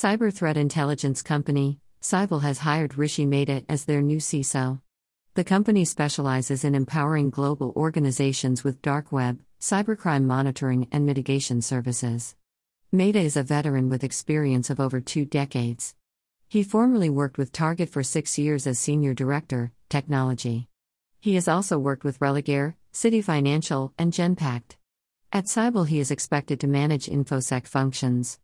Cyber threat intelligence company, Cyble has hired Rishi Mehta as their new CISO. The company specializes in empowering global organizations with dark web, cybercrime monitoring, and mitigation services. Mehta is a veteran with experience of over two decades. He formerly worked with Target for six years as Senior Director, Technology. He has also worked with Religare, CitiFinancial, and Genpact. At Cyble, he is expected to manage InfoSec functions.